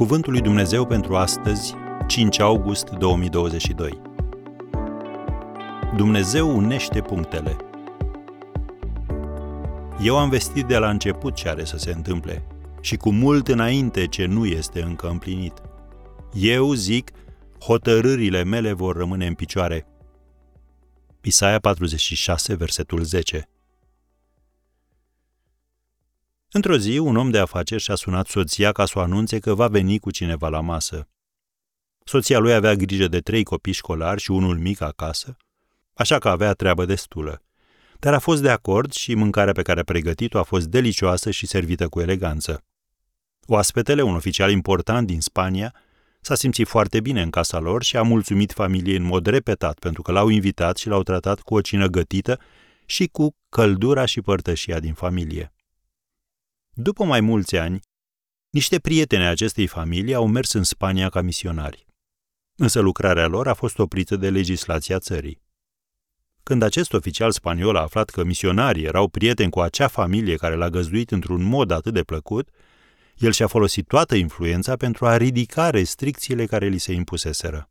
Cuvântul lui Dumnezeu pentru astăzi, 5 august 2022. Dumnezeu unește punctele. Eu am vestit de la început ce are să se întâmple și cu mult înainte ce nu este încă împlinit. Eu zic, hotărârile mele vor rămâne în picioare. Isaia 46, versetul 10 Într-o zi, un om de afaceri și-a sunat soția ca să o anunțe că va veni cu cineva la masă. Soția lui avea grijă de trei copii școlari și unul mic acasă, așa că avea treabă destulă. Dar a fost de acord și mâncarea pe care a pregătit-o a fost delicioasă și servită cu eleganță. Oaspetele, un oficial important din Spania, s-a simțit foarte bine în casa lor și a mulțumit familiei în mod repetat pentru că l-au invitat și l-au tratat cu o cină gătită și cu căldura și părtășia din familie. După mai mulți ani, niște prieteni acestei familii au mers în Spania ca misionari. Însă lucrarea lor a fost oprită de legislația țării. Când acest oficial spaniol a aflat că misionarii erau prieteni cu acea familie care l-a găzduit într-un mod atât de plăcut, el și-a folosit toată influența pentru a ridica restricțiile care li se impuseseră.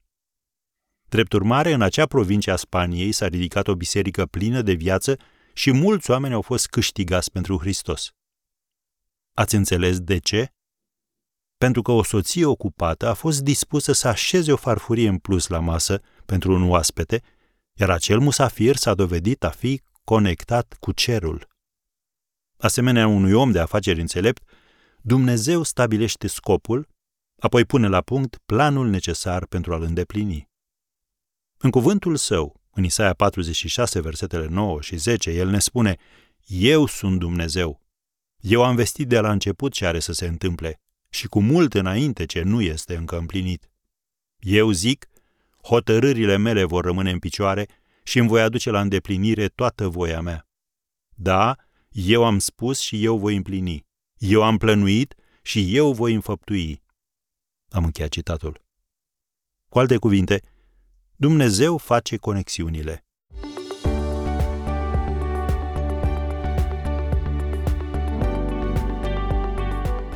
Drept urmare, în acea provincie a Spaniei s-a ridicat o biserică plină de viață și mulți oameni au fost câștigați pentru Hristos. Ați înțeles de ce? Pentru că o soție ocupată a fost dispusă să așeze o farfurie în plus la masă pentru un oaspete, iar acel musafir s-a dovedit a fi conectat cu cerul. Asemenea unui om de afaceri înțelept, Dumnezeu stabilește scopul, apoi pune la punct planul necesar pentru a-l îndeplini. În cuvântul său, în Isaia 46, versetele 9 și 10, el ne spune, Eu sunt Dumnezeu, eu am vestit de la început ce are să se întâmple și cu mult înainte ce nu este încă împlinit. Eu zic, hotărârile mele vor rămâne în picioare și îmi voi aduce la îndeplinire toată voia mea. Da, eu am spus și eu voi împlini. Eu am plănuit și eu voi înfăptui. Am încheiat citatul. Cu alte cuvinte, Dumnezeu face conexiunile.